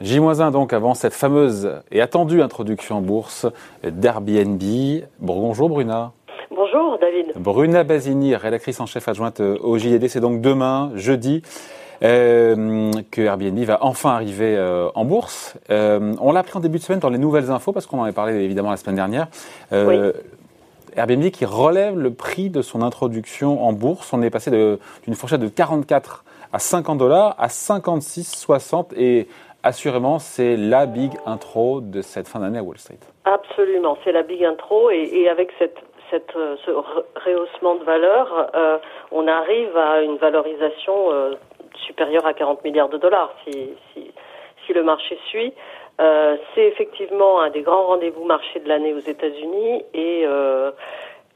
J-1 donc avant cette fameuse et attendue introduction en bourse d'Airbnb. Bonjour Bruna. Bonjour David. Bruna Basini, rédactrice en chef adjointe au JD. C'est donc demain, jeudi, euh, que Airbnb va enfin arriver euh, en bourse. Euh, on l'a appris en début de semaine dans les nouvelles infos parce qu'on en avait parlé évidemment la semaine dernière. Airbnb qui relève le prix de son introduction en bourse. On est passé d'une fourchette de 44 à 50 dollars à 56, 60 et assurément, c'est la big intro de cette fin d'année à Wall Street. Absolument, c'est la big intro et, avec cette, ce rehaussement de valeur, euh, on arrive à une valorisation euh, supérieure à 40 milliards de dollars si, si, le marché suit. C'est effectivement un des grands rendez-vous marchés de l'année aux États-Unis et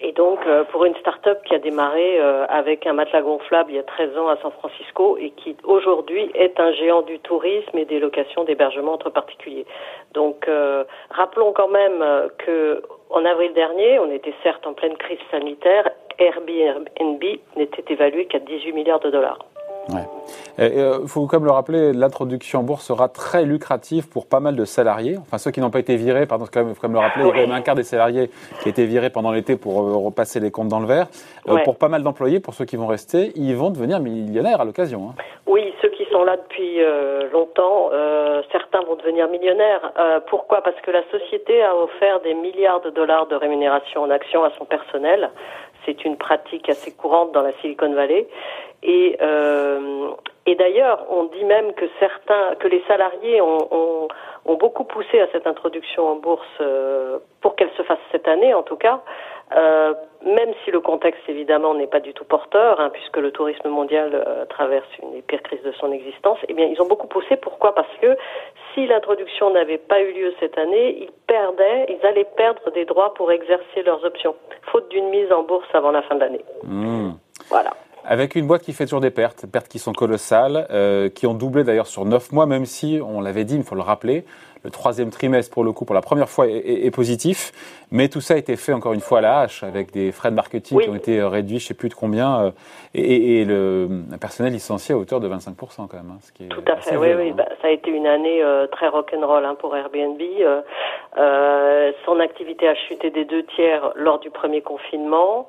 et donc, euh, pour une start-up qui a démarré euh, avec un matelas gonflable il y a 13 ans à San Francisco et qui aujourd'hui est un géant du tourisme et des locations d'hébergement entre particuliers. Donc, euh, rappelons quand même que en avril dernier, on était certes en pleine crise sanitaire, Airbnb n'était évalué qu'à 18 milliards de dollars. Il euh, faut quand même le rappeler, l'introduction en bourse sera très lucrative pour pas mal de salariés. Enfin, ceux qui n'ont pas été virés, pardon, il faut quand même le rappeler, il y a quand même un quart des salariés qui a été virés pendant l'été pour euh, repasser les comptes dans le vert. Euh, pour pas mal d'employés, pour ceux qui vont rester, ils vont devenir millionnaires à l'occasion. Hein. Oui, sont là depuis longtemps, certains vont devenir millionnaires. pourquoi? Parce que la société a offert des milliards de dollars de rémunération en actions à son personnel. C'est une pratique assez courante dans la Silicon Valley. Et, euh, et d'ailleurs, on dit même que certains, que les salariés ont, ont, ont beaucoup poussé à cette introduction en bourse euh, pour qu'elle se fasse cette année, en tout cas. Euh, même si le contexte évidemment n'est pas du tout porteur, hein, puisque le tourisme mondial euh, traverse une des pires crises de son existence, eh bien ils ont beaucoup poussé. Pourquoi? Parce que si l'introduction n'avait pas eu lieu cette année, ils perdaient, ils allaient perdre des droits pour exercer leurs options, faute d'une mise en bourse avant la fin de l'année. Mmh. Voilà. Avec une boîte qui fait toujours des pertes, pertes qui sont colossales, euh, qui ont doublé d'ailleurs sur 9 mois, même si, on l'avait dit, il faut le rappeler, le troisième trimestre, pour le coup, pour la première fois, est, positif. Mais tout ça a été fait, encore une fois, à la hache, avec des frais de marketing qui ont été euh, réduits, je ne sais plus de combien, euh, et, le, personnel licencié à hauteur de 25% quand même. Hein, ce qui est tout à fait, oui, oui. Hein. Bah, ça a été une année très rock'n'roll hein, pour Airbnb. son activité a chuté des deux tiers lors du premier confinement.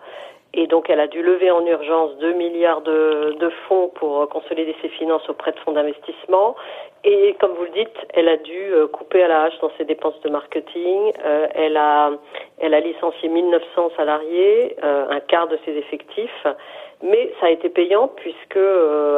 Et donc, elle a dû lever en urgence 2 milliards de, de fonds pour consolider ses finances auprès de fonds d'investissement. Et comme vous le dites, elle a dû euh, couper à la hache dans ses dépenses de marketing. Euh, elle a, elle a licencié 1900 salariés, euh, un quart de ses effectifs. Mais ça a été payant puisque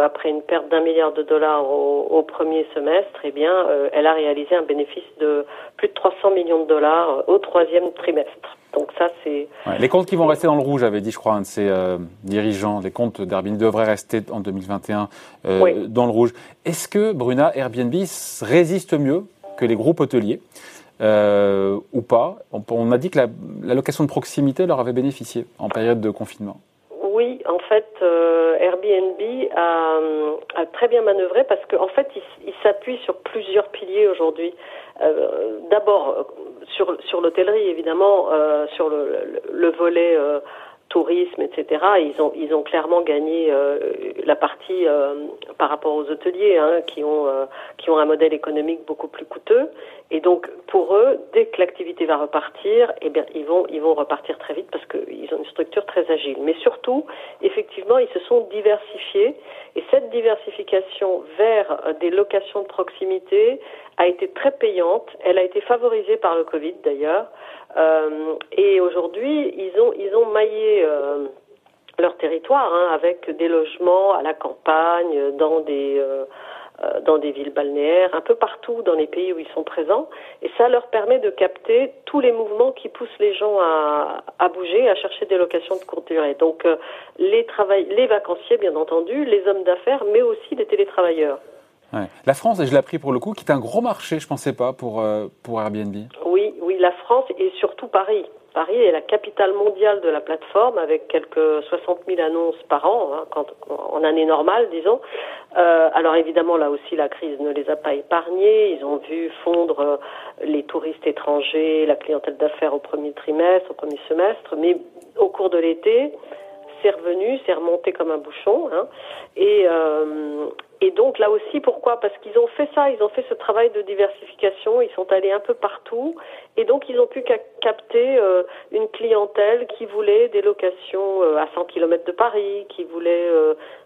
après une perte d'un milliard de dollars au, au, premier semestre, eh bien, elle a réalisé un bénéfice de plus de 300 millions de dollars au troisième trimestre. Donc ça, c'est... les comptes qui vont rester dans le rouge, avait dit, je crois, un de ses euh, dirigeants, les comptes d'Airbnb devraient rester en 2021 euh, dans le rouge. Est-ce que, Bruna, Airbnb résiste mieux que les groupes hôteliers euh, ou pas? On, a dit que la, location de proximité leur avait bénéficié en période de confinement. En fait, Airbnb a, a, très bien manœuvré parce qu'en en fait, il s'appuie sur plusieurs piliers aujourd'hui. Euh, d'abord sur, sur l'hôtellerie, évidemment, euh, sur le, le, volet euh, tourisme, etc. Ils ont, ils ont clairement gagné la partie par rapport aux hôteliers, hein, qui ont, qui ont un modèle économique beaucoup plus coûteux. Et donc, pour eux, dès que l'activité va repartir, eh bien, ils vont, ils vont repartir très vite parce qu'ils ont une structure très agile. Mais surtout, effectivement, ils se sont diversifiés. Et cette diversification vers des locations de proximité, a été très payante. Elle a été favorisée par le Covid d'ailleurs. Euh, et aujourd'hui, ils ont, ils ont maillé euh, leur territoire hein, avec des logements à la campagne, dans des, euh, euh, dans des villes balnéaires, un peu partout dans les pays où ils sont présents. Et ça leur permet de capter tous les mouvements qui poussent les gens à, à bouger, à chercher des locations de courte durée. Donc euh, les, travail, les vacanciers, bien entendu, les hommes d'affaires, mais aussi les télétravailleurs. La France, et je l'ai appris pour le coup, qui est un gros marché, je ne pensais pas, pour, euh, pour Airbnb. Oui, la France et surtout Paris. Paris est la capitale mondiale de la plateforme avec quelques 60 000 annonces par an, hein, quand, en année normale, disons. Euh, alors évidemment, là aussi, la crise ne les a pas épargnés. Ils ont vu fondre euh, les touristes étrangers, la clientèle d'affaires au premier trimestre, au premier semestre. Mais au cours de l'été, c'est revenu, c'est remonté comme un bouchon. Hein. Et, euh, et donc là aussi, pourquoi? Parce qu'ils ont fait ça, ils ont fait ce travail de diversification, ils sont allés un peu partout, et donc ils ont pu capter euh, une clientèle qui voulait des locations euh, à 100 km de Paris, qui voulait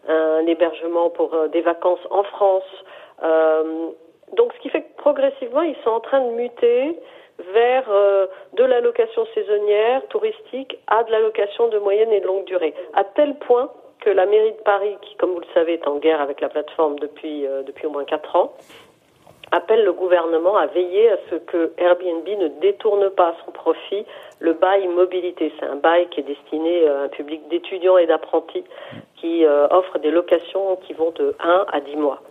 un hébergement pour des vacances en France. donc ce qui fait que progressivement, ils sont en train de muter vers de la location saisonnière, touristique, à de la location de moyenne et de longue durée, à tel point que la mairie de Paris, qui, comme vous le savez, est en guerre avec la plateforme depuis, euh, depuis au moins quatre ans, appelle le gouvernement à veiller à ce que Airbnb ne détourne pas à son profit le bail mobilité. C'est un bail qui est destiné à un public d'étudiants et d'apprentis qui euh, offre des locations qui vont de 1 à 10 mois.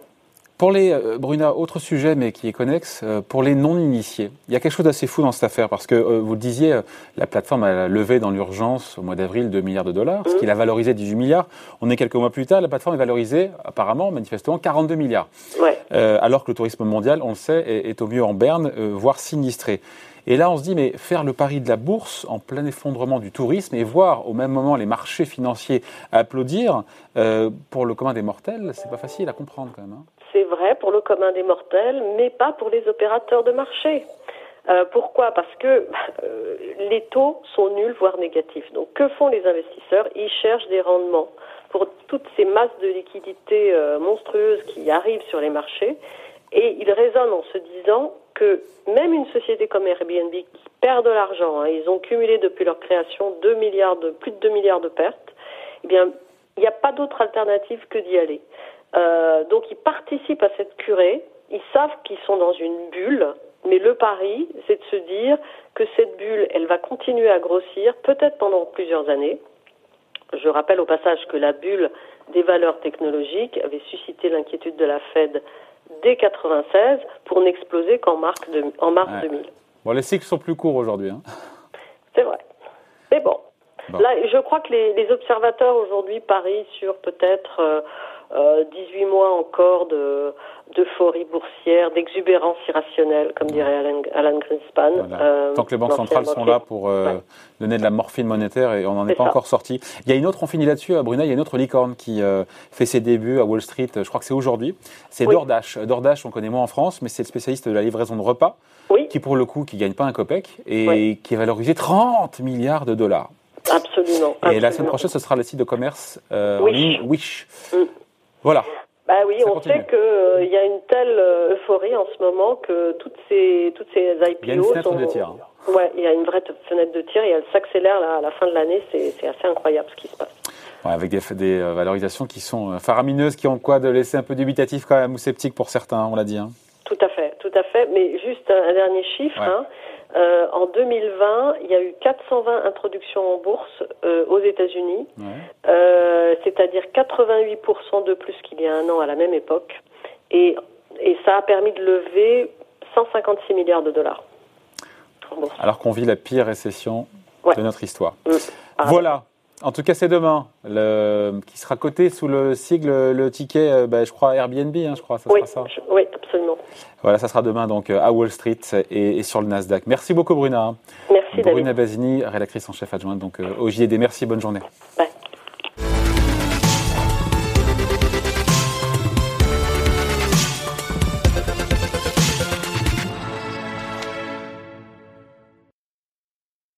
Pour les, euh, Bruna, autre sujet, mais qui est connexe, euh, pour les non-initiés, il y a quelque chose d'assez fou dans cette affaire, parce que euh, vous le disiez, la plateforme a levé dans l'urgence au mois d'avril 2 milliards de dollars, ce qui l'a valorisé 18 milliards. On est quelques mois plus tard, la plateforme est valorisée, apparemment, manifestement, 42 milliards. Ouais. alors que le tourisme mondial, on le sait, est, est au mieux en berne, voire sinistré. Et là, on se dit, mais faire le pari de la bourse en plein effondrement du tourisme et voir au même moment les marchés financiers applaudir, pour le commun des mortels, c'est pas facile à comprendre quand même. Hein c'est vrai pour le commun des mortels, mais pas pour les opérateurs de marché. Euh, pourquoi? Parce que euh, les taux sont nuls, voire négatifs. Donc que font les investisseurs? Ils cherchent des rendements pour toutes ces masses de liquidités euh, monstrueuses qui arrivent sur les marchés. Et ils raisonnent en se disant que même une société comme Airbnb qui perd de l'argent, hein, ils ont cumulé depuis leur création 2 milliards de, plus de 2 milliards de pertes, eh bien, il n'y a pas d'autre alternative que d'y aller. Euh, donc ils participent à cette curée, ils savent qu'ils sont dans une bulle, mais le pari, c'est de se dire que cette bulle, elle va continuer à grossir, peut-être pendant plusieurs années. Je rappelle au passage que la bulle des valeurs technologiques avait suscité l'inquiétude de la Fed dès 96 pour n'exploser qu'en mars, en mars 2000. Bon, les cycles sont plus courts aujourd'hui. Hein. C'est vrai. Mais bon. Là, je crois que les, les observateurs aujourd'hui parient sur peut-être euh, 18 euh, mois encore de d'euphorie boursière, d'exubérance irrationnelle, comme dirait Alan, Greenspan. Euh, Tant que les banques centrales sont là pour euh, donner de la morphine monétaire et on n'en est, pas encore sorti. Il y a une autre, on finit là-dessus, à Bruna, il y a une autre licorne qui fait ses débuts à Wall Street, je crois que c'est aujourd'hui. C'est DoorDash. DoorDash, on connaît moins en France, mais c'est le spécialiste de la livraison de repas, qui pour le coup, qui gagne pas un copec et qui est valorisé 30 milliards de dollars. Absolument. Et la semaine prochaine, ce sera le site de commerce en ligne Wish. Mm. Voilà. Bah oui, on sait qu'il euh, y a une telle euh, euphorie en ce moment que toutes ces toutes ces IPO il y a une fenêtre de tir. Ouais, il y a une vraie fenêtre de tir et elle s'accélère à la fin de l'année. C'est assez incroyable ce qui se passe. Ouais, avec des, des euh, valorisations qui sont faramineuses, qui ont quoi de laisser un peu dubitatif quand même ou sceptique pour certains, on l'a dit. Hein. Tout à fait, tout à fait. Mais juste un, dernier chiffre. Hein. Euh, en 2020, il y a eu 420 introductions en bourse euh, aux États-Unis, euh, c'est-à-dire 88% de plus qu'il y a un an à la même époque. Et, et ça a permis de lever 156 milliards de dollars. Alors qu'on vit la pire récession de notre histoire. Mm. Voilà. En tout cas, c'est demain, le, qui sera coté sous le sigle, le ticket, bah, je crois Airbnb, hein, je crois, ça oui, sera ça. oui, Voilà, ça sera demain donc à Wall Street et, sur le Nasdaq. Merci beaucoup, Bruna. Merci, Bruna Basini, rédactrice en chef adjointe donc euh, au JD. Merci, bonne journée. Bye.